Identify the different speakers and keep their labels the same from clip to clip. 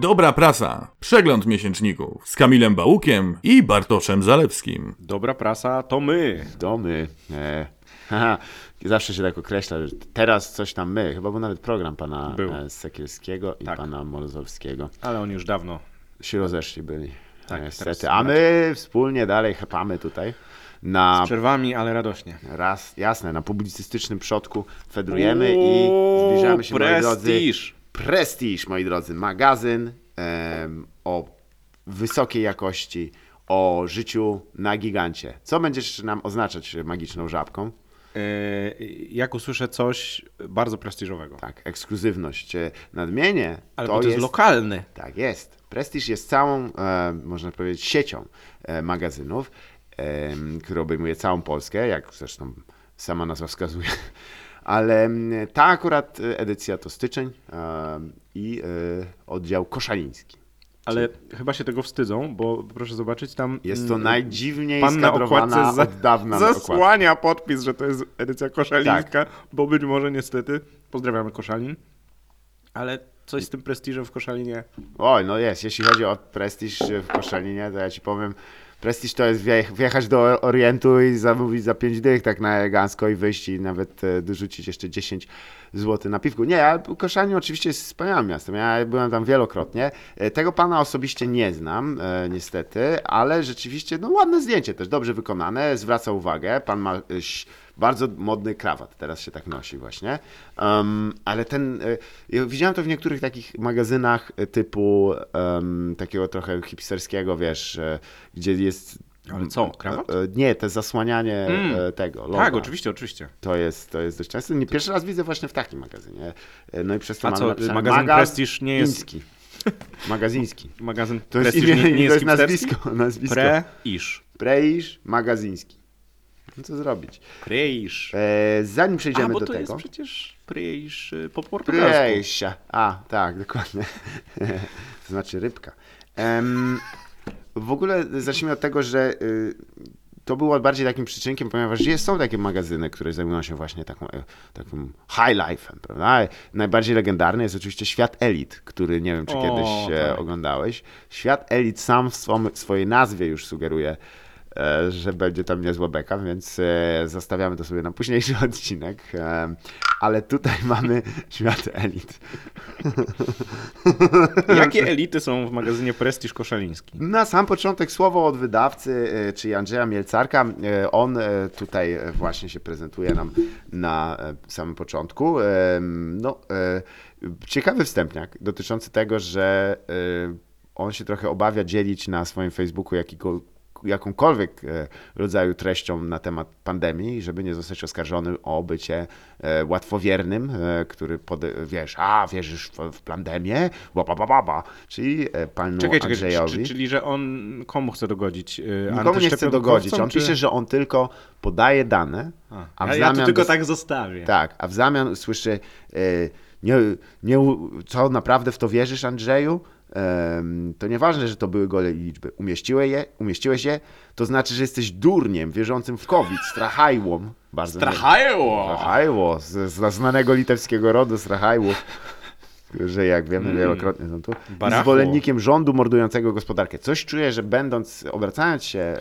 Speaker 1: Dobra prasa. Przegląd miesięczników z Kamilem Bałukiem i Bartoszem Zalewskim.
Speaker 2: Dobra prasa to my.
Speaker 3: Domy. E, haha, zawsze się tak określa, że teraz coś tam my. Chyba był nawet program pana
Speaker 2: Był.
Speaker 3: e, Sekielskiego i
Speaker 2: Tak.
Speaker 3: pana Morozowskiego.
Speaker 2: Ale oni już dawno.
Speaker 3: Się rozeszli byli.
Speaker 2: Tak,
Speaker 3: E,
Speaker 2: teraz
Speaker 3: Niestety. A my wspólnie dalej chapamy tutaj na
Speaker 2: Z przerwami, ale radośnie.
Speaker 3: raz, jasne, na publicystycznym przodku fedrujemy i zbliżamy się, moi drodzy.
Speaker 2: Prestiż.
Speaker 3: Prestiż, moi drodzy, magazyn o wysokiej jakości, o życiu na gigancie. Co będziesz nam oznaczać magiczną żabką?
Speaker 2: E, Jak usłyszę coś bardzo prestiżowego.
Speaker 3: Tak, ekskluzywność, e, nadmienie.
Speaker 2: Ale
Speaker 3: to,
Speaker 2: to jest lokalny.
Speaker 3: Tak jest. Prestiż jest całą, e, można powiedzieć, siecią e, magazynów, e, która obejmuje całą Polskę, jak zresztą sama nazwa wskazuje. Ale m, ta akurat e, edycja to styczeń e, i e, oddział koszaliński.
Speaker 2: Ale chyba się tego wstydzą, bo proszę zobaczyć tam.
Speaker 3: Jest to
Speaker 2: mm,
Speaker 3: najdziwniej
Speaker 2: Pan na okładce za,
Speaker 3: od dawna okładce.
Speaker 2: zasłania podpis, że to jest edycja koszalińska, bo być może niestety, pozdrawiamy Koszalin, ale coś z tym prestiżem w Koszalinie.
Speaker 3: Oj, no jest. Jeśli chodzi o prestiż w Koszalinie, to ja ci powiem, prestiż to jest wje- wjechać do Orientu i zamówić za 5 dych tak na elegancko i wyjść i nawet e, dorzucić jeszcze 10 zł na piwku. Nie, ale Koszalin oczywiście jest wspaniałym miastem. Ja byłem tam wielokrotnie. E, Tego pana osobiście nie znam, e, niestety, ale rzeczywiście no, ładne zdjęcie też, dobrze wykonane, zwraca uwagę. Pan ma bardzo modny krawat, teraz się tak nosi właśnie. Um, ale ten, e, ja widziałem to w niektórych takich magazynach e, typu em, takiego trochę hipsterskiego, wiesz, e, gdzie jest...
Speaker 2: Ale co, krawat?
Speaker 3: Nie, to zasłanianie
Speaker 2: Mm.
Speaker 3: tego, loga.
Speaker 2: Tak, oczywiście, oczywiście.
Speaker 3: To jest, to jest dość często. Nie pierwszy raz widzę właśnie w takim magazynie. No i przez to
Speaker 2: A co,
Speaker 3: napisane
Speaker 2: magazyn
Speaker 3: magaz-
Speaker 2: Prestiż nie jest-.
Speaker 3: Magazyński.
Speaker 2: Magazyn
Speaker 3: To jest, imię,
Speaker 2: nie, nie
Speaker 3: to
Speaker 2: jest
Speaker 3: jest nazwisko. nazwisko.
Speaker 2: Preisz.
Speaker 3: Preisz Magazyński. No co zrobić?
Speaker 2: Preisz.
Speaker 3: E, zanim
Speaker 2: A,
Speaker 3: przejdziemy
Speaker 2: bo
Speaker 3: do
Speaker 2: to
Speaker 3: tego.
Speaker 2: jest przecież Preisz y, po portugalsku.
Speaker 3: A, tak, dokładnie. to znaczy rybka. Em, w ogóle zacznijmy od tego, że y, to było bardziej takim przyczynkiem, ponieważ jest, są takie magazyny, które zajmują się właśnie taką, e, takim high life'em, prawda? Najbardziej legendarny jest oczywiście Świat Elit, który nie wiem, czy
Speaker 2: O,
Speaker 3: kiedyś e,
Speaker 2: tak.
Speaker 3: oglądałeś. Świat Elit sam w swojej nazwie już sugeruje, e, że będzie tam niezła beka, więc e, zostawiamy to sobie na późniejszy odcinek. E, ale tutaj mamy Świat Elit.
Speaker 2: Jakie elity są w magazynie Prestiż Koszaliński?
Speaker 3: Na sam początek słowo od wydawcy, e, czyli Andrzeja Mielcarka. E, On e, tutaj e, właśnie się prezentuje nam na e, samym początku. E, No, e, ciekawy wstępniak dotyczący tego, że e, on się trochę obawia dzielić na swoim Facebooku jakiego, jakąkolwiek e, rodzaju treścią na temat pandemii, żeby nie zostać oskarżony o bycie e, łatwowiernym, e, który, pode, wiesz, a wierzysz w, w pandemię? Łapa, ba, ba, ba. Czyli panu
Speaker 2: Czekaj, czekaj,
Speaker 3: Andrzejowi.
Speaker 2: czy, czyli że on komu chce dogodzić?
Speaker 3: Nikomu nie chce dogodzić. On
Speaker 2: czy-
Speaker 3: pisze, że on tylko podaje dane,
Speaker 2: A,
Speaker 3: a w
Speaker 2: ja, ja
Speaker 3: zamian
Speaker 2: to tylko tak zostawię.
Speaker 3: tak, a w zamian usłyszy e, nie, nie, co naprawdę w to wierzysz, Andrzeju? To nieważne, że to były gole liczby. Umieściłeś je, umieściłeś je, to znaczy, że jesteś durniem wierzącym w COVID, strachajłom. Bardzo
Speaker 2: Strachajło!
Speaker 3: Strachajło, z, z znanego litewskiego rodu Strachajłów, że jak wiemy wielokrotnie są tu, i
Speaker 2: Barachło.
Speaker 3: zwolennikiem rządu mordującego gospodarkę. Coś czuję, że będąc, obracając się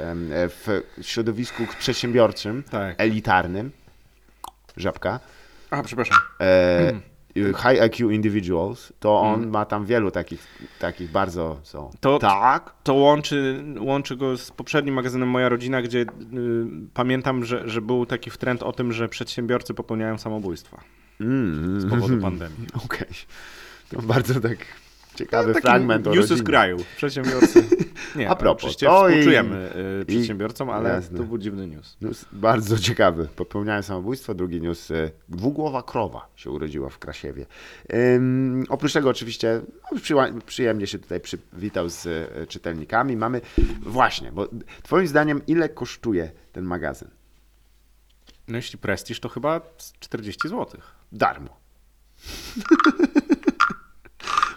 Speaker 3: w środowisku przedsiębiorczym,
Speaker 2: Tak.
Speaker 3: elitarnym, żabka,
Speaker 2: A, przepraszam.
Speaker 3: e, high IQ individuals, to on ma tam wielu takich, takich bardzo, co,
Speaker 2: To-
Speaker 3: tak,
Speaker 2: To łączy, łączy go z poprzednim magazynem Moja Rodzina, gdzie y, pamiętam, że, że był taki trend o tym, że przedsiębiorcy popełniają samobójstwa
Speaker 3: mm,
Speaker 2: z powodu pandemii.
Speaker 3: okej, to bardzo tak ciekawy fragment o
Speaker 2: newsy z kraju. Przedsiębiorcy. Nie,
Speaker 3: A propos,
Speaker 2: oczywiście
Speaker 3: to i-
Speaker 2: współczujemy y, przedsiębiorcom, ale
Speaker 3: jasne.
Speaker 2: to był dziwny news.
Speaker 3: News bardzo ciekawy. Popełniałem samobójstwo. Drugi news. e, Dwugłowa krowa się urodziła w Krasiewie. Oprócz tego oczywiście no, przyjemnie się tutaj przywitał z e, czytelnikami. Mamy właśnie, bo twoim zdaniem ile kosztuje ten magazyn?
Speaker 2: No jeśli prestiż, to chyba z 40 zł.
Speaker 3: Darmo.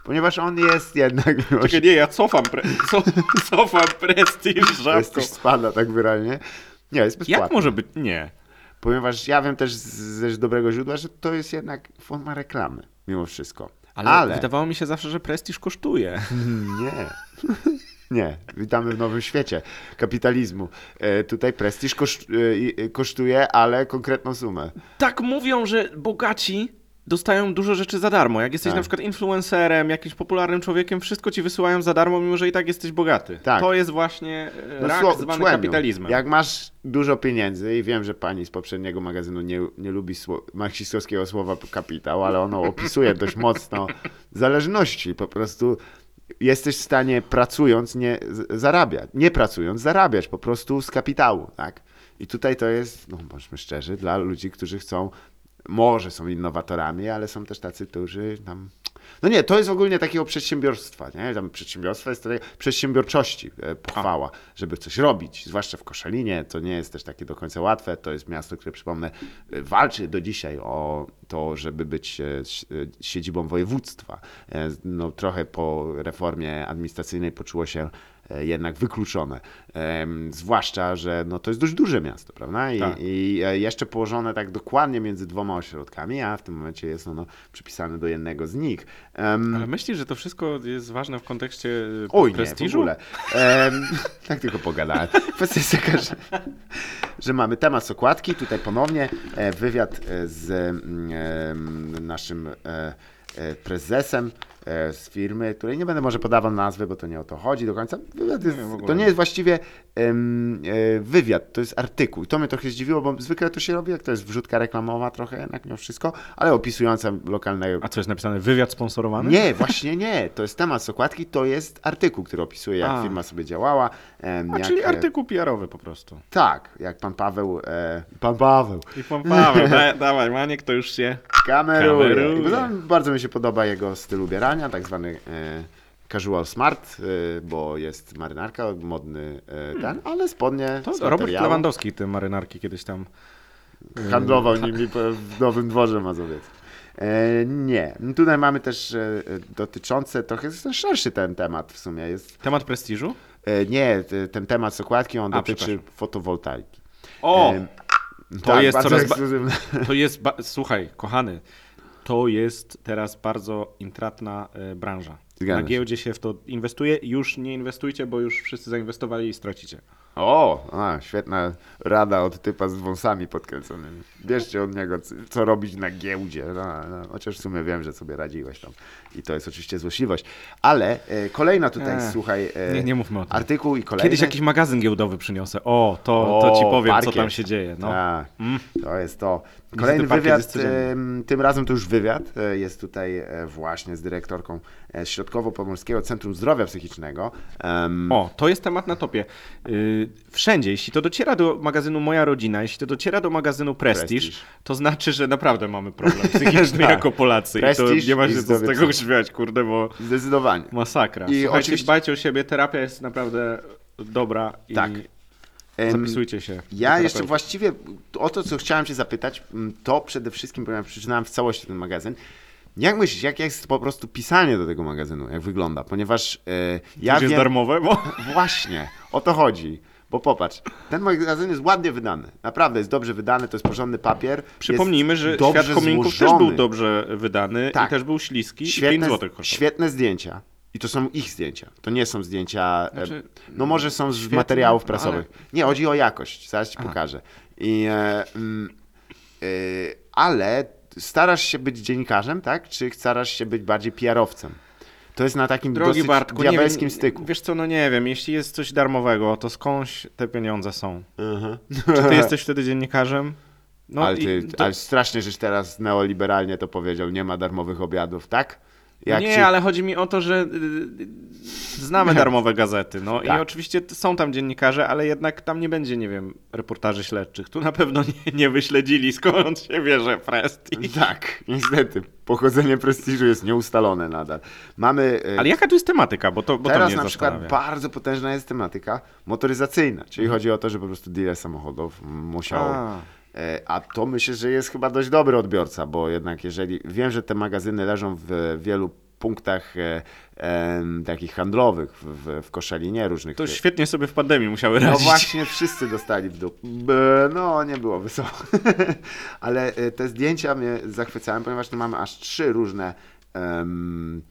Speaker 3: Ponieważ on jest jednak...
Speaker 2: Czekaj, nie, ja cofam, pre, co, cofam prestiż żabką.
Speaker 3: Prestiż spada tak wyraźnie. Nie, jest bezpłatny.
Speaker 2: Jak może być? Nie.
Speaker 3: Ponieważ ja wiem też z, z dobrego źródła, że to jest jednak forma reklamy, mimo wszystko.
Speaker 2: Ale,
Speaker 3: Ale-
Speaker 2: wydawało mi się zawsze, że prestiż kosztuje.
Speaker 3: Nie. Nie, witamy w nowym świecie kapitalizmu. E, tutaj prestiż koszt, e, e, kosztuje, ale konkretną sumę.
Speaker 2: Tak mówią, że bogaci dostają dużo rzeczy za darmo. Jak jesteś
Speaker 3: Tak.
Speaker 2: na przykład influencerem, jakimś popularnym człowiekiem, wszystko ci wysyłają za darmo, mimo że i tak jesteś bogaty.
Speaker 3: Tak.
Speaker 2: To jest właśnie e,
Speaker 3: No,
Speaker 2: rak zwany kapitalizmem.
Speaker 3: Jak masz dużo pieniędzy i wiem, że pani z poprzedniego magazynu nie, nie lubi sło- marksistowskiego słowa kapitał, ale ono opisuje dość mocno zależności. Po prostu jesteś w stanie pracując nie zarabiać, nie pracując zarabiać po prostu z kapitału, tak? I tutaj to jest, no bądźmy szczerzy, dla ludzi, którzy chcą, może są innowatorami, ale są też tacy, którzy tam no nie, to jest ogólnie takiego przedsiębiorstwa, nie? Tam przedsiębiorstwa jest tutaj przedsiębiorczości e, pochwała, żeby coś robić, zwłaszcza w Koszalinie, to nie jest też takie do końca łatwe, to jest miasto, które przypomnę e, walczy do dzisiaj o to, żeby być e, siedzibą województwa. No trochę po reformie administracyjnej poczuło się jednak wykluczone. Zwłaszcza, że no, to jest dość duże miasto, prawda? I,
Speaker 2: Tak.
Speaker 3: i e, jeszcze położone tak dokładnie między dwoma ośrodkami, a w tym momencie jest ono przypisane do jednego z nich. Em,
Speaker 2: Ale myślisz, że to wszystko jest ważne w kontekście e,
Speaker 3: Oj, nie, w
Speaker 2: prestiżu?
Speaker 3: ogóle. Em, tak tylko pogadałem. Kwestia jest taka, że, że mamy temat okładki. Tutaj ponownie e, wywiad e, z mm, naszym e, e, prezesem e, z firmy, której nie będę może podawał nazwy, bo to nie o to chodzi do końca. Wywiad jest, to nie jest właściwie e, wywiad, to jest artykuł. I to mnie trochę zdziwiło, bo zwykle to się robi, jak to jest wrzutka reklamowa trochę, jednak mimo wszystko, ale opisująca lokalnego
Speaker 2: A co jest napisane? Wywiad sponsorowany?
Speaker 3: nie, właśnie nie. To jest temat z okładki, to jest artykuł, który opisuje, jak
Speaker 2: A.
Speaker 3: firma sobie działała.
Speaker 2: A,
Speaker 3: jak,
Speaker 2: czyli
Speaker 3: e,
Speaker 2: artykuł PR-owy po prostu.
Speaker 3: Tak, jak pan Paweł. E, pan Paweł.
Speaker 2: I pan Paweł, da, dawaj, Maniek to już się...
Speaker 3: Kameruje.
Speaker 2: Kameruje.
Speaker 3: Bardzo mi się podoba jego styl ubierania, tak zwany e, casual smart, e, bo jest marynarka, modny e, ten, ale spodnie
Speaker 2: Hmm. To Robert
Speaker 3: materiału.
Speaker 2: Lewandowski te marynarki kiedyś tam...
Speaker 3: handlował nimi w Nowym Dworze Mazowieckim. E, nie. Tutaj mamy też e, dotyczące, trochę jest szerszy ten temat w sumie. Jest
Speaker 2: Temat prestiżu?
Speaker 3: E, Nie, ten temat z okładki, on
Speaker 2: A,
Speaker 3: dotyczy fotowoltaiki.
Speaker 2: O! To jest
Speaker 3: bardzo
Speaker 2: coraz
Speaker 3: ekskluzywne.
Speaker 2: To jest, słuchaj, kochany, to jest teraz bardzo intratna branża.
Speaker 3: Zgadzam
Speaker 2: Na giełdzie się w to inwestuje. Już nie inwestujcie, bo już wszyscy zainwestowali i stracicie.
Speaker 3: O, a, świetna rada od typa z wąsami podkręconymi. Bierzcie od niego, co robić na giełdzie. No, no, chociaż w sumie wiem, że sobie radziłeś tam. I to jest oczywiście złośliwość. Ale e, kolejna tutaj, słuchaj, e,
Speaker 2: Nie, nie mówmy o tym.
Speaker 3: artykuł i kolejny.
Speaker 2: Kiedyś jakiś magazyn giełdowy przyniosę. O, to, to ci powiem, co
Speaker 3: parkiet.
Speaker 2: tam się dzieje. No.
Speaker 3: Tak,
Speaker 2: Mm.
Speaker 3: to jest to. Kolejny wywiad, tym razem to już wywiad, e, jest tutaj e, właśnie z dyrektorką e, Środkowo-Pomorskiego Centrum Zdrowia Psychicznego. Em,
Speaker 2: O, to jest temat na topie. Yy, wszędzie, jeśli to dociera do magazynu Moja Rodzina, jeśli to dociera do magazynu Prestige,
Speaker 3: Prestige.
Speaker 2: to znaczy, że naprawdę mamy problem psychiczny
Speaker 3: Tak.
Speaker 2: jako Polacy. I
Speaker 3: Prestige
Speaker 2: to nie ma
Speaker 3: i
Speaker 2: się co z tego śmiać, kurde, bo
Speaker 3: Zdecydowanie.
Speaker 2: masakra.
Speaker 3: I
Speaker 2: Słuchajcie,
Speaker 3: oczywiście-
Speaker 2: dbajcie o siebie, terapia jest naprawdę dobra i
Speaker 3: Tak.
Speaker 2: Zapisujcie się.
Speaker 3: Ja jeszcze właściwie o to, co chciałem Cię zapytać, to przede wszystkim, ponieważ przeczytałem w całości ten magazyn. Jak myślisz, jak jest po prostu pisanie do tego magazynu, jak wygląda? Ponieważ e, ja
Speaker 2: jest
Speaker 3: wiem...
Speaker 2: darmowe, bo...
Speaker 3: Właśnie, o to chodzi. Bo popatrz, ten magazyn jest ładnie wydany. Naprawdę jest dobrze wydany, to jest porządny papier.
Speaker 2: Przypomnijmy, że
Speaker 3: dobrze
Speaker 2: Świat Kominków też był dobrze wydany
Speaker 3: Tak.
Speaker 2: i też był śliski i
Speaker 3: Świetne,
Speaker 2: 5 zł kosztował.
Speaker 3: świetne zdjęcia. I to są ich zdjęcia. To nie są zdjęcia. e,
Speaker 2: Znaczy,
Speaker 3: no może są z
Speaker 2: świetne,
Speaker 3: materiałów
Speaker 2: no
Speaker 3: prasowych.
Speaker 2: ale-
Speaker 3: Nie, chodzi o jakość. Zaraz ci
Speaker 2: Aha.
Speaker 3: pokażę. I, e, mm, e, ale starasz się być dziennikarzem, tak? Czy starasz się być bardziej PR-owcem? To jest na takim
Speaker 2: Drogi
Speaker 3: dosyć
Speaker 2: Bartku,
Speaker 3: diabelskim
Speaker 2: wiem,
Speaker 3: styku.
Speaker 2: wiesz co, no nie wiem, jeśli jest coś darmowego, to skądś te pieniądze są.
Speaker 3: Aha.
Speaker 2: Czy ty jesteś wtedy dziennikarzem? No
Speaker 3: ale, ty,
Speaker 2: to-
Speaker 3: ale strasznie, żeś teraz neoliberalnie to powiedział, nie ma darmowych obiadów, tak? Jak
Speaker 2: nie,
Speaker 3: ci-
Speaker 2: ale chodzi mi o to, że y, y, znamy darmowe gazety, no i
Speaker 3: Tak.
Speaker 2: oczywiście t- są tam dziennikarze, ale jednak tam nie będzie, nie wiem, reportaży śledczych. Tu na pewno nie, nie wyśledzili, skąd się bierze prestiż.
Speaker 3: Tak, niestety. Pochodzenie prestiżu jest nieustalone nadal. Mamy. e,
Speaker 2: Ale jaka tu jest tematyka, bo to, bo to
Speaker 3: Teraz
Speaker 2: mnie
Speaker 3: na przykład bardzo potężna jest tematyka motoryzacyjna, czyli chodzi o to, że po prostu dealer samochodów musiał.
Speaker 2: A.
Speaker 3: E, A to myślę, że jest chyba dość dobry odbiorca, bo jednak jeżeli wiem, że te magazyny leżą w wielu punktach e, em, takich handlowych w, w, w Koszalinie różnych.
Speaker 2: To świetnie sobie w pandemii musiały
Speaker 3: No
Speaker 2: radzić.
Speaker 3: właśnie, wszyscy dostali w dół. B- No, nie było wesoło. Ale e, te zdjęcia mnie zachwycają, ponieważ tu mamy aż trzy różne em,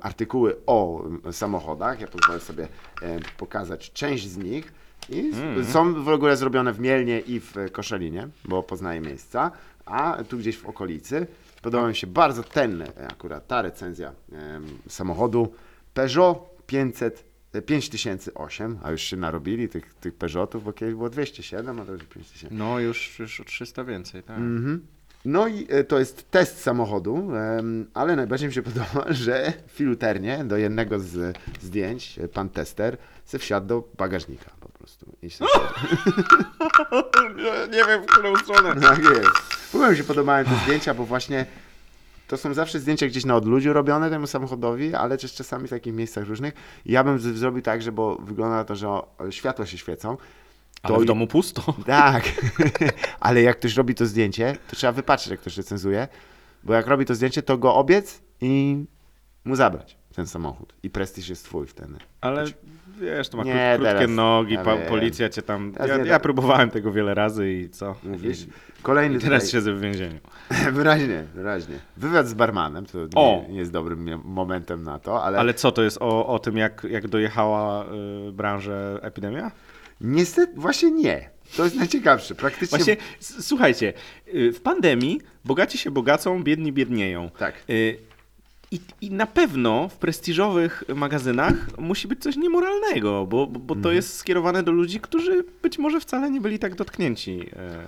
Speaker 3: artykuły o samochodach. Ja pozwolę sobie e, pokazać część z nich. I s- są w ogóle zrobione w Mielnie i w Koszalinie, bo poznaję miejsca, a tu gdzieś w okolicy. Podoba mi się bardzo ten, e, akurat ta recenzja samochodu Peugeot 500, e, 5008, a już się narobili tych, tych Peugeotów, bo kiedyś było 207, a 5007.
Speaker 2: No już, już o 300 więcej, tak.
Speaker 3: Mhm. No i e, to jest test samochodu, ale najbardziej mi się podoba, że filuternie do jednego z zdjęć e, pan tester se wsiadł do bagażnika po prostu. I se
Speaker 2: nie, nie wiem, w którą stronę.
Speaker 3: tak jest. W ogóle mi się podobają te zdjęcia, bo właśnie to są zawsze zdjęcia gdzieś na odludziu robione temu samochodowi, ale też czasami w takich miejscach różnych. Ja bym z- zrobił tak, że bo wygląda na to, że o, światła się świecą.
Speaker 2: Ale w domu pusto.
Speaker 3: Tak, ale jak ktoś robi to zdjęcie, to trzeba wypatrzeć, jak ktoś recenzuje, bo jak robi to zdjęcie, to go obiec i mu zabrać ten samochód. I prestiż jest twój wtedy.
Speaker 2: Ale wiesz, to ma
Speaker 3: Nie,
Speaker 2: krótkie
Speaker 3: teraz-
Speaker 2: nogi,
Speaker 3: ja
Speaker 2: policja cię tam... Ja, ja próbowałem tego wiele razy i co?
Speaker 3: Mówisz? Kolejny
Speaker 2: I teraz
Speaker 3: tutaj-
Speaker 2: siedzę w więzieniu.
Speaker 3: Wyraźnie, wyraźnie. Wywiad z barmanem, to nie, nie jest dobrym momentem na to, ale,
Speaker 2: Ale co to jest o, o tym, jak, jak dojechała y, branżę epidemia?
Speaker 3: niestety właśnie nie. To jest najciekawsze. Praktycznie
Speaker 2: Właśnie, słuchajcie, y, w pandemii bogaci się bogacą, biedni biednieją.
Speaker 3: tak.
Speaker 2: Y, I, I na pewno w prestiżowych magazynach musi być coś niemoralnego, bo, bo, to
Speaker 3: Mhm.
Speaker 2: jest skierowane do ludzi, którzy być może wcale nie byli tak dotknięci. e,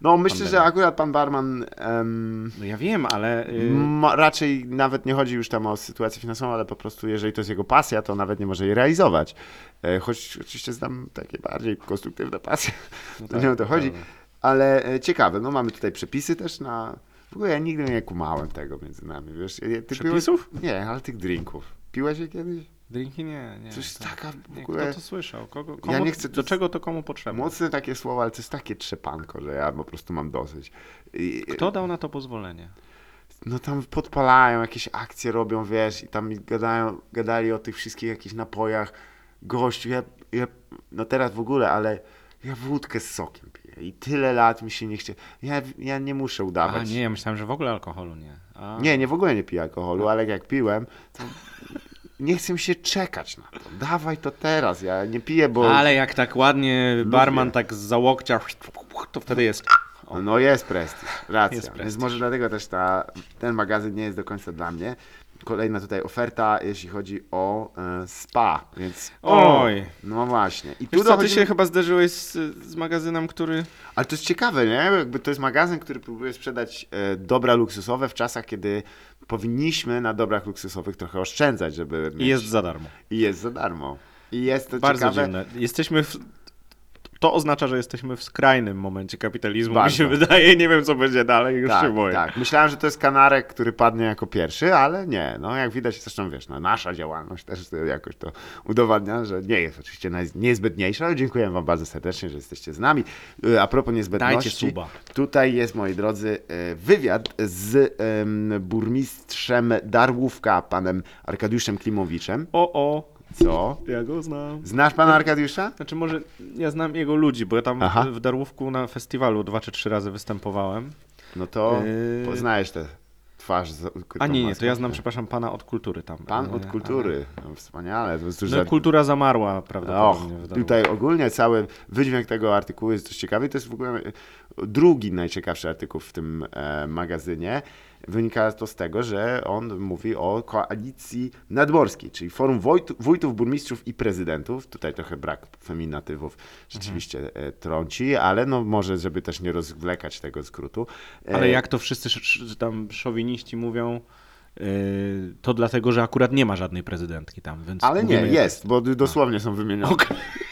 Speaker 3: No myślę, że akurat pan barman
Speaker 2: No ja wiem, ale y,
Speaker 3: ma, raczej nawet nie chodzi już tam o sytuację finansową, ale po prostu jeżeli to jest jego pasja, to nawet nie może jej realizować. E, Choć oczywiście znam takie bardziej konstruktywne pasje,
Speaker 2: no
Speaker 3: to nie o to chodzi. Ale e, ciekawe, no mamy tutaj przepisy też na... W ogóle ja nigdy nie kumałem tego między nami, wiesz. Ty piłeś-
Speaker 2: Przepisów?
Speaker 3: Nie, ale tych drinków. Piłeś je kiedyś?
Speaker 2: Drinki nie, nie.
Speaker 3: Coś
Speaker 2: to-
Speaker 3: taka w
Speaker 2: nie,
Speaker 3: ogóle...
Speaker 2: Kto to słyszał? Kogo, komu,
Speaker 3: nie chcę
Speaker 2: do czego to komu potrzebne?
Speaker 3: Mocne takie słowa, ale to jest takie trzepanko, że ja po prostu mam dosyć. I,
Speaker 2: Kto dał na to pozwolenie?
Speaker 3: No tam podpalają, jakieś akcje robią, wiesz, i tam gadają, gadali o tych wszystkich jakichś napojach. Gościu, ja, ja, no teraz w ogóle, ale ja wódkę z sokiem piję i tyle lat mi się nie chce. Ja, ja nie muszę
Speaker 2: A
Speaker 3: udawać.
Speaker 2: nie, ja myślałem, że w ogóle alkoholu nie. A,
Speaker 3: nie, nie, w ogóle nie piję alkoholu, ale jak piłem, to nie chcę się czekać na to. Dawaj to teraz, ja nie piję, bo...
Speaker 2: Ale jak tak ładnie barman tak z łokcia, to wtedy jest... O,
Speaker 3: No jest prestiż, racja.
Speaker 2: Jest
Speaker 3: Więc
Speaker 2: prestiż.
Speaker 3: może dlatego też ta, ten magazyn nie jest do końca dla mnie. Kolejna tutaj oferta, jeśli chodzi o e, spa, więc...
Speaker 2: Oj.
Speaker 3: No właśnie. I tu
Speaker 2: Wiesz co, ty
Speaker 3: dochodzi...
Speaker 2: się chyba zderzyłeś z, z magazynem, który...
Speaker 3: Ale to jest ciekawe, nie? Jakby to jest magazyn, który próbuje sprzedać e, dobra luksusowe w czasach, kiedy powinniśmy na dobrach luksusowych trochę oszczędzać, żeby mieć...
Speaker 2: I jest za darmo.
Speaker 3: I jest za darmo. I jest to
Speaker 2: Bardzo
Speaker 3: ciekawe.
Speaker 2: dziwne. Jesteśmy w... To oznacza, że jesteśmy w skrajnym momencie kapitalizmu.
Speaker 3: Bardzo.
Speaker 2: Mi się wydaje, nie wiem co będzie dalej, już
Speaker 3: tak,
Speaker 2: się boję.
Speaker 3: tak. Myślałem, że to jest kanarek, który padnie jako pierwszy, ale nie. No jak widać, zresztą wiesz, no, nasza działalność też jakoś to udowadnia, że nie jest oczywiście niezbędniejsza, ale dziękuję wam bardzo serdecznie, że jesteście z nami. E, A propos niezbędności, tutaj jest, moi drodzy, e, wywiad z em, burmistrzem Darłówka, panem Arkadiuszem Klimowiczem.
Speaker 2: O, o,
Speaker 3: Co?
Speaker 2: ja go znam.
Speaker 3: Znasz pana Arkadiusza?
Speaker 2: Znaczy może ja znam jego ludzi, bo ja tam
Speaker 3: Aha.
Speaker 2: w Darłówku na festiwalu dwa czy trzy razy występowałem.
Speaker 3: No to
Speaker 2: Yy.
Speaker 3: poznajesz tę twarz. z-
Speaker 2: A nie, nie, to ja znam, przepraszam, pana od kultury tam.
Speaker 3: Pan
Speaker 2: Nie,
Speaker 3: od kultury. No, wspaniale. To jest
Speaker 2: No
Speaker 3: za...
Speaker 2: kultura zamarła
Speaker 3: Och,
Speaker 2: w Darłówku.
Speaker 3: tutaj ogólnie cały wydźwięk tego artykułu jest dość ciekawy. To jest w ogóle drugi najciekawszy artykuł w tym e, magazynie. Wynika to z tego, że on mówi o koalicji nadmorskiej, czyli forum wójtów, burmistrzów i prezydentów. Tutaj trochę brak feminatywów rzeczywiście e, trąci, ale no może, żeby też nie rozwlekać tego skrótu. E,
Speaker 2: Ale jak to wszyscy sz, sz, tam szowiniści mówią, yy, to dlatego, że akurat nie ma żadnej prezydentki tam, więc
Speaker 3: Ale nie, jest, bo dosłownie są wymienione.
Speaker 2: Okej.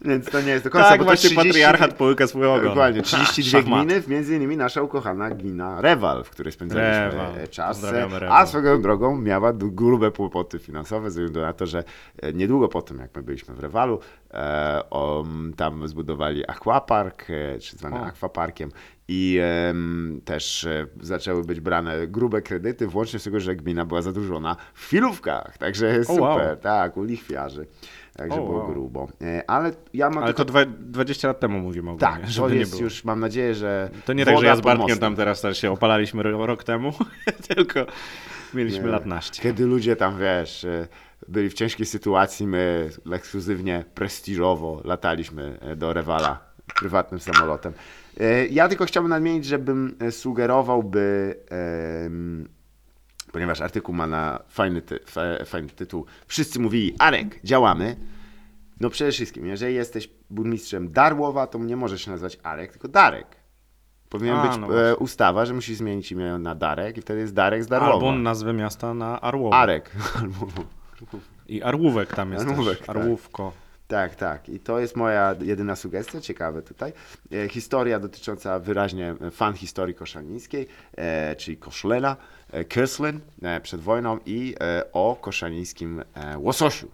Speaker 3: Więc to nie jest do końca.
Speaker 2: Tak,
Speaker 3: bo
Speaker 2: właśnie
Speaker 3: 30
Speaker 2: patriarchat połyka swój ogon.
Speaker 3: Dokładnie,
Speaker 2: Ha,
Speaker 3: 32
Speaker 2: szachmat.
Speaker 3: gminy, między innymi nasza ukochana gmina Rewal, w której spędzaliśmy
Speaker 2: Rewal.
Speaker 3: e, czas. A swoją drogą miała grube kłopoty finansowe, ze względu na to, że e, niedługo po tym, jak my byliśmy w Rewalu, e, tam zbudowali aquapark, czy zwany
Speaker 2: O.
Speaker 3: aquaparkiem i em, też e, zaczęły być brane grube kredyty, włącznie z tego, że gmina była zadłużona w chwilówkach, także super,
Speaker 2: wow.
Speaker 3: tak, u lichwiarzy. Także
Speaker 2: O,
Speaker 3: było
Speaker 2: wow.
Speaker 3: grubo. E, Ale ja mam
Speaker 2: Ale
Speaker 3: tylko...
Speaker 2: to dwa, 20 lat temu mówimy ogólnie,
Speaker 3: Tak, to jest już, mam nadzieję, że
Speaker 2: To nie tak, że ja z Bartkiem tam teraz też się opalaliśmy ro- rok temu, tylko mieliśmy
Speaker 3: Nie.
Speaker 2: lat naście.
Speaker 3: Kiedy ludzie tam, wiesz, e, byli w ciężkiej sytuacji, my ekskluzywnie, prestiżowo lataliśmy e, do Rewala prywatnym samolotem. Ja tylko chciałbym nadmienić, żebym sugerował, by, ponieważ artykuł ma na fajny, ty, fa- fajny tytuł, wszyscy mówili, Arek, działamy. No przede wszystkim, jeżeli jesteś burmistrzem Darłowa, to nie możesz się nazywać Arek, tylko Darek. Powinien
Speaker 2: A,
Speaker 3: być
Speaker 2: no
Speaker 3: e, ustawa, że musisz zmienić imię na Darek i wtedy jest Darek z Darłowa.
Speaker 2: Albo nazwę miasta na Arłowo.
Speaker 3: Arek. Albo...
Speaker 2: I Arłówek tam jest
Speaker 3: Arłówek,
Speaker 2: też.
Speaker 3: tak.
Speaker 2: Arłówko.
Speaker 3: Tak, tak. I to jest moja jedyna sugestia, ciekawe tutaj. E, historia dotycząca wyraźnie e, fan historii koszalińskiej, e, czyli Koszlena, e, e, przed wojną i e, o koszalińskim e, łososiu.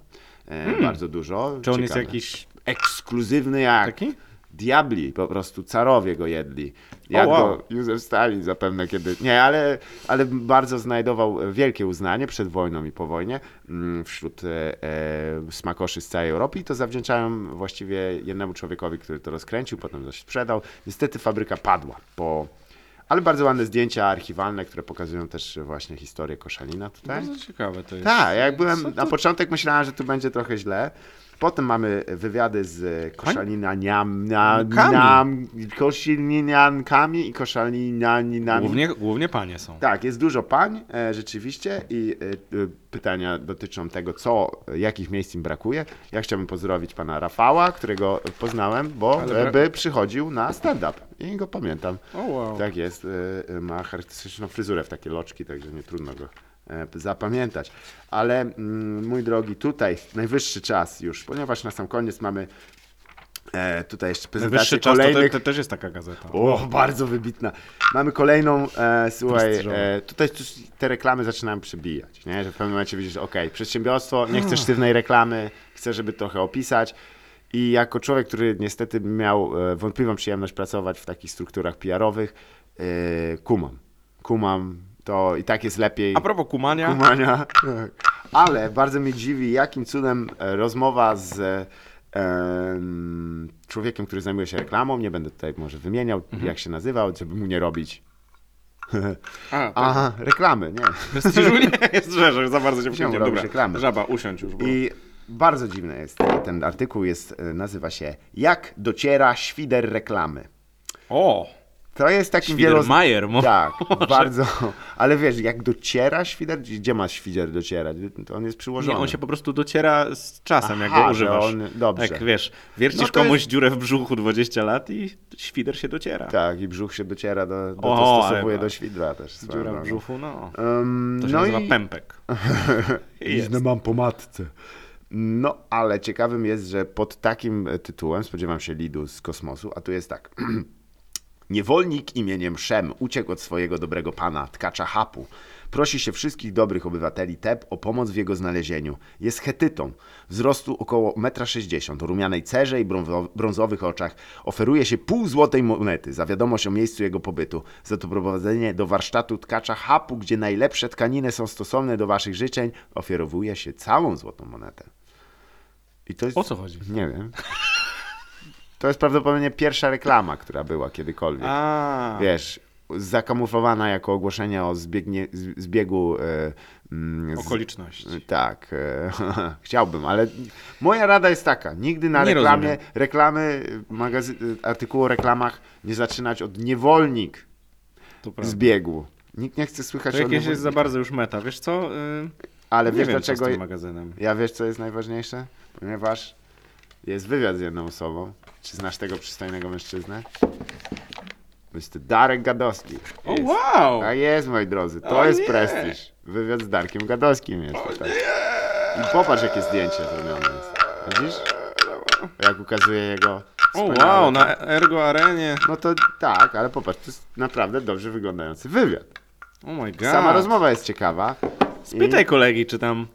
Speaker 3: E, Bardzo dużo.
Speaker 2: Hmm. Czy on jest
Speaker 3: Ciekawe.
Speaker 2: jakiś
Speaker 3: Ekskluzywny jak
Speaker 2: taki?
Speaker 3: Diabli, po prostu carowie go jedli. Jak
Speaker 2: wow.
Speaker 3: go Józef Stalin zapewne kiedy... Nie, ale, ale bardzo znajdował wielkie uznanie przed wojną i po wojnie mm, wśród e, e, smakoszy z całej Europy i to zawdzięczałem właściwie jednemu człowiekowi, który to rozkręcił, potem coś sprzedał. Niestety fabryka padła po... Ale bardzo ładne zdjęcia archiwalne, które pokazują też właśnie historię Koszalina tutaj.
Speaker 2: Bardzo ciekawe to jest.
Speaker 3: Tak, jak byłem
Speaker 2: Co
Speaker 3: na
Speaker 2: to-
Speaker 3: początek myślałem, że tu będzie trochę źle. Potem mamy wywiady z koszaliniankami i koszalinianinami.
Speaker 2: Głównie, głównie panie są.
Speaker 3: Tak, jest dużo pań e, rzeczywiście i e, e, pytania dotyczą tego, co, jakich miejsc im brakuje. Ja chciałbym pozdrowić pana Rafała, którego poznałem, bo
Speaker 2: Ale
Speaker 3: e, by przychodził na stand-up i go pamiętam.
Speaker 2: O wow.
Speaker 3: Tak jest, y, y, ma charakterystyczną fryzurę w takie loczki, także nie trudno go e, zapamiętać. Ale mm, mój drogi, tutaj najwyższy czas już, ponieważ na sam koniec mamy e, tutaj jeszcze prezentację
Speaker 2: to,
Speaker 3: kolejnych...
Speaker 2: te, to też jest taka gazeta.
Speaker 3: O, bardzo wybitna. Mamy kolejną, e, słuchaj, e, tutaj te reklamy zaczynają przebijać, nie? że w pewnym momencie widzisz, ok, przedsiębiorstwo, nie chcesz sztywnej reklamy, chcę, żeby trochę opisać i jako człowiek, który niestety miał e, wątpliwą przyjemność pracować w takich strukturach PR-owych, e, kumam, kumam, to i tak jest lepiej.
Speaker 2: A propos kumania,
Speaker 3: Kumania. Tak. Ale bardzo mnie dziwi, jakim cudem e, rozmowa z e, em, człowiekiem, który zajmuje się reklamą, nie będę tutaj może wymieniał,
Speaker 2: Mhm.
Speaker 3: jak się nazywał, żeby mu nie robić.
Speaker 2: A, tak.
Speaker 3: Aha, reklamy, nie.
Speaker 2: prestiżu nie jest, że za bardzo się
Speaker 3: robić
Speaker 2: Dobra,
Speaker 3: reklamę.
Speaker 2: żaba, usiądź już. Bo...
Speaker 3: I bardzo dziwny jest ten artykuł, jest, e, nazywa się Jak dociera świder reklamy.
Speaker 2: O,
Speaker 3: To jest taki wielo...
Speaker 2: Świdermajer. mo-
Speaker 3: Tak, bardzo. Ale wiesz, jak dociera świder, gdzie ma świder docierać? To on jest przyłożony.
Speaker 2: Nie, on się po prostu dociera z czasem, jak
Speaker 3: Aha,
Speaker 2: go
Speaker 3: że
Speaker 2: używasz.
Speaker 3: on- dobrze.
Speaker 2: Tak, wiesz, wiercisz
Speaker 3: No
Speaker 2: komuś
Speaker 3: jest-
Speaker 2: dziurę w brzuchu 20 lat i świder się dociera.
Speaker 3: Tak, i brzuch się dociera, do, do,
Speaker 2: O,
Speaker 3: dostosowuje
Speaker 2: ale-
Speaker 3: do świdra też.
Speaker 2: Dziura w brzuchu, no.
Speaker 3: Um,
Speaker 2: To się
Speaker 3: no
Speaker 2: nazywa
Speaker 3: i...
Speaker 2: pępek.
Speaker 3: Liznę mam po matce. No, ale ciekawym jest, że pod takim tytułem spodziewam się lidu z kosmosu, a tu jest tak. Niewolnik imieniem Szem uciekł od swojego dobrego pana, tkacza Hapu. Prosi się wszystkich dobrych obywateli Teb o pomoc w jego znalezieniu. Jest hetytą, wzrostu około 1,60 m, o rumianej cerze i brązo- brązowych oczach. Oferuje się pół złotej monety za wiadomość o miejscu jego pobytu, za to prowadzenie do warsztatu tkacza Hapu, gdzie najlepsze tkaniny są stosowne do waszych życzeń, ofiarowuje się całą złotą monetę. I to jest...
Speaker 2: O co chodzi?
Speaker 3: Nie wiem. To jest prawdopodobnie pierwsza reklama, która była kiedykolwiek.
Speaker 2: A,
Speaker 3: Wiesz, zakamuflowana jako ogłoszenie o zbiegnie, zbiegu. E, mm,
Speaker 2: okoliczności.
Speaker 3: tak, e, chciałbym, ale moja rada jest taka: nigdy na
Speaker 2: Nie
Speaker 3: reklamie,
Speaker 2: rozumiem.
Speaker 3: reklamy, magazy, artykułu o reklamach nie zaczynać od niewolnik zbiegu. Nikt nie chce słychać
Speaker 2: To
Speaker 3: o
Speaker 2: jakieś jest za bardzo już meta. Wiesz co? Yy,
Speaker 3: Ale
Speaker 2: nie
Speaker 3: wiesz
Speaker 2: wiem,
Speaker 3: dlaczego?
Speaker 2: co z tym magazynem.
Speaker 3: Ja wiesz, co jest najważniejsze? Ponieważ jest wywiad z jedną osobą. Czy znasz tego przystojnego mężczyznę? Mr. Darek Gadowski.
Speaker 2: O
Speaker 3: Jest.
Speaker 2: wow!
Speaker 3: A jest, moi drodzy, to
Speaker 2: O
Speaker 3: jest
Speaker 2: nie!
Speaker 3: prestiż. Wywiad z Darkiem Gadowskim jest tutaj. I popatrz, jakie zdjęcie zrobione jest. Widzisz? Jak ukazuje jego
Speaker 2: O
Speaker 3: wspaniałe-
Speaker 2: wow, na Ergo Arenie.
Speaker 3: No to tak, ale popatrz, to jest naprawdę dobrze wyglądający wywiad.
Speaker 2: Oh my god.
Speaker 3: Sama rozmowa jest ciekawa.
Speaker 2: Spytaj kolegi, czy tam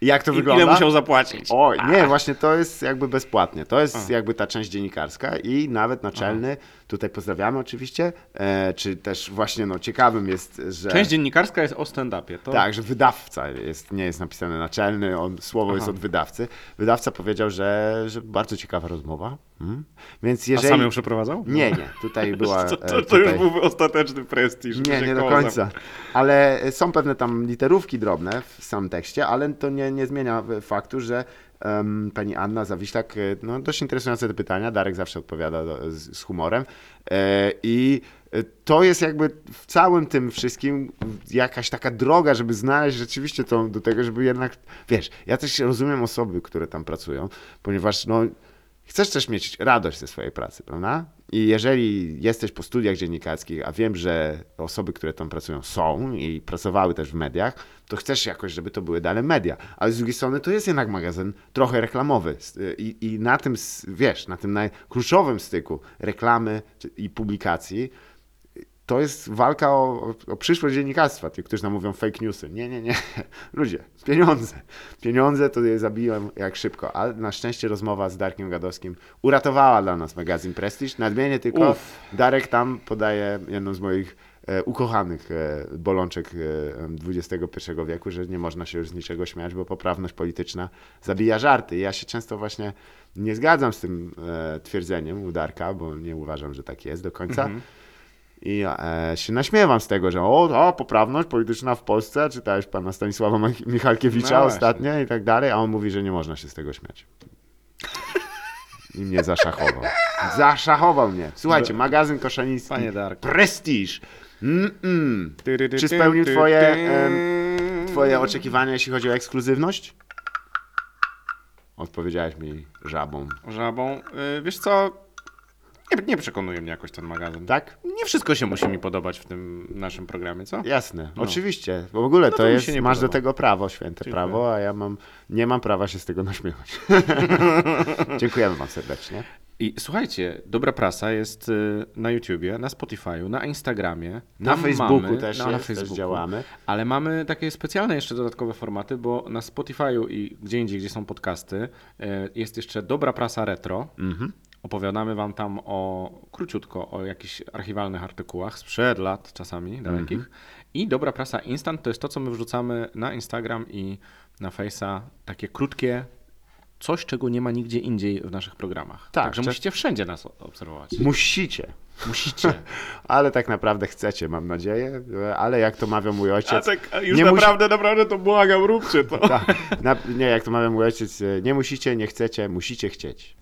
Speaker 3: Jak to
Speaker 2: I,
Speaker 3: wygląda?
Speaker 2: ile musiał zapłacić?
Speaker 3: O, nie, właśnie to jest jakby bezpłatnie. To jest jakby ta część dziennikarska i nawet naczelny, tutaj pozdrawiamy oczywiście, e, czy też właśnie no ciekawym jest, że...
Speaker 2: Część dziennikarska jest o stand-upie. To...
Speaker 3: Tak, że wydawca jest, nie jest napisane naczelny, on, słowo jest od wydawcy. Wydawca powiedział, że, że bardzo ciekawa rozmowa. Mm. Więc
Speaker 2: A
Speaker 3: jeżeli...
Speaker 2: sam ją przeprowadzał?
Speaker 3: Nie, nie, tutaj była...
Speaker 2: To,
Speaker 3: e,
Speaker 2: to, to już
Speaker 3: tutaj-
Speaker 2: byłby ostateczny prestiż.
Speaker 3: nie, nie do końca. Ale są pewne tam literówki drobne w samym tekście, ale to nie, nie zmienia faktu, że em, pani Anna Zawiślak, e, no dość interesujące te pytania, Darek zawsze odpowiada do, z, z humorem e, i e, to jest jakby w całym tym wszystkim jakaś taka droga, żeby znaleźć rzeczywiście to do tego, żeby jednak, wiesz, ja też rozumiem osoby, które tam pracują, ponieważ no chcesz też mieć radość ze swojej pracy, prawda? I jeżeli jesteś po studiach dziennikarskich, a wiem, że osoby, które tam pracują są i pracowały też w mediach, to chcesz jakoś, żeby to były dalej media. Ale z drugiej strony to jest jednak magazyn trochę reklamowy. I, i na tym, wiesz, na tym najkluczowym styku reklamy i publikacji, to jest walka o, o, przyszłość dziennikarstwa, tych, którzy nam mówią fake newsy. Nie, nie, nie. Ludzie, pieniądze. Pieniądze to je zabiją jak szybko. Ale na szczęście rozmowa z Darkiem Gadowskim uratowała dla nas magazyn Prestige. Nadmienię tylko,
Speaker 2: Uff.
Speaker 3: Darek tam podaje jedną z moich e, ukochanych e, bolączek e, XXI wieku, że nie można się już z niczego śmiać, bo poprawność polityczna zabija żarty. I ja się często właśnie nie zgadzam z tym e, twierdzeniem u Darka, bo nie uważam, że tak jest do końca.
Speaker 2: Mhm.
Speaker 3: I e, się naśmiewam z tego, że o, o, poprawność polityczna w Polsce, czytałeś pana Stanisława Mich- Michalkiewicza
Speaker 2: No
Speaker 3: ostatnio i tak dalej, a on mówi, że nie można się z tego śmiać. I mnie zaszachował. Zaszachował mnie. Słuchajcie, magazyn Koszaliński.
Speaker 2: Panie.
Speaker 3: Prestiż.
Speaker 2: Ty, ty,
Speaker 3: Czy spełnił twoje, em, Twoje oczekiwania, jeśli chodzi o ekskluzywność? Odpowiedziałeś mi żabą.
Speaker 2: Żabą. Y, wiesz co? Nie, nie przekonuje mnie jakoś ten magazyn.
Speaker 3: Tak?
Speaker 2: Nie wszystko się musi mi podobać w tym naszym programie, co?
Speaker 3: Jasne,
Speaker 2: No.
Speaker 3: oczywiście. W ogóle
Speaker 2: No
Speaker 3: to,
Speaker 2: to
Speaker 3: jest,
Speaker 2: się nie
Speaker 3: masz do tego prawo, święte
Speaker 2: Dziękuję.
Speaker 3: prawo, a ja mam, nie mam prawa się z tego naśmiewać. Dziękujemy wam serdecznie.
Speaker 2: I słuchajcie, Dobra Prasa jest y, na YouTubie, na Spotify'u, na Instagramie.
Speaker 3: Na Facebooku
Speaker 2: mamy,
Speaker 3: też
Speaker 2: no, na
Speaker 3: jest, też
Speaker 2: Facebooku.
Speaker 3: działamy.
Speaker 2: Ale mamy takie specjalne jeszcze dodatkowe formaty, bo na Spotify'u i gdzie indziej, gdzie są podcasty, y, jest jeszcze Dobra Prasa Retro.
Speaker 3: Mhm.
Speaker 2: Opowiadamy wam tam o króciutko o jakichś archiwalnych artykułach sprzed lat czasami dalekich.
Speaker 3: Mhm.
Speaker 2: I Dobra Prasa Instant to jest to, co my wrzucamy na Instagram i na Face'a. Takie krótkie coś, czego nie ma nigdzie indziej w naszych programach.
Speaker 3: Tak,
Speaker 2: Także musicie wszędzie nas obserwować.
Speaker 3: Musicie.
Speaker 2: Musicie.
Speaker 3: Ale tak naprawdę chcecie, mam nadzieję. Ale jak to mawiał mój ojciec.
Speaker 2: już
Speaker 3: nie musi-
Speaker 2: naprawdę to błagam, róbcie to.
Speaker 3: Tak, na, nie, jak to mawiał mój ojciec, nie musicie, nie chcecie, musicie chcieć.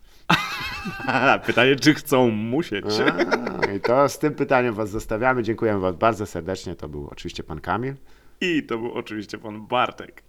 Speaker 2: Pytanie, czy chcą musieć.
Speaker 3: A, I to z tym pytaniem was zostawiamy. Dziękujemy wam bardzo serdecznie. To był oczywiście pan Kamil.
Speaker 2: I to był oczywiście pan Bartek.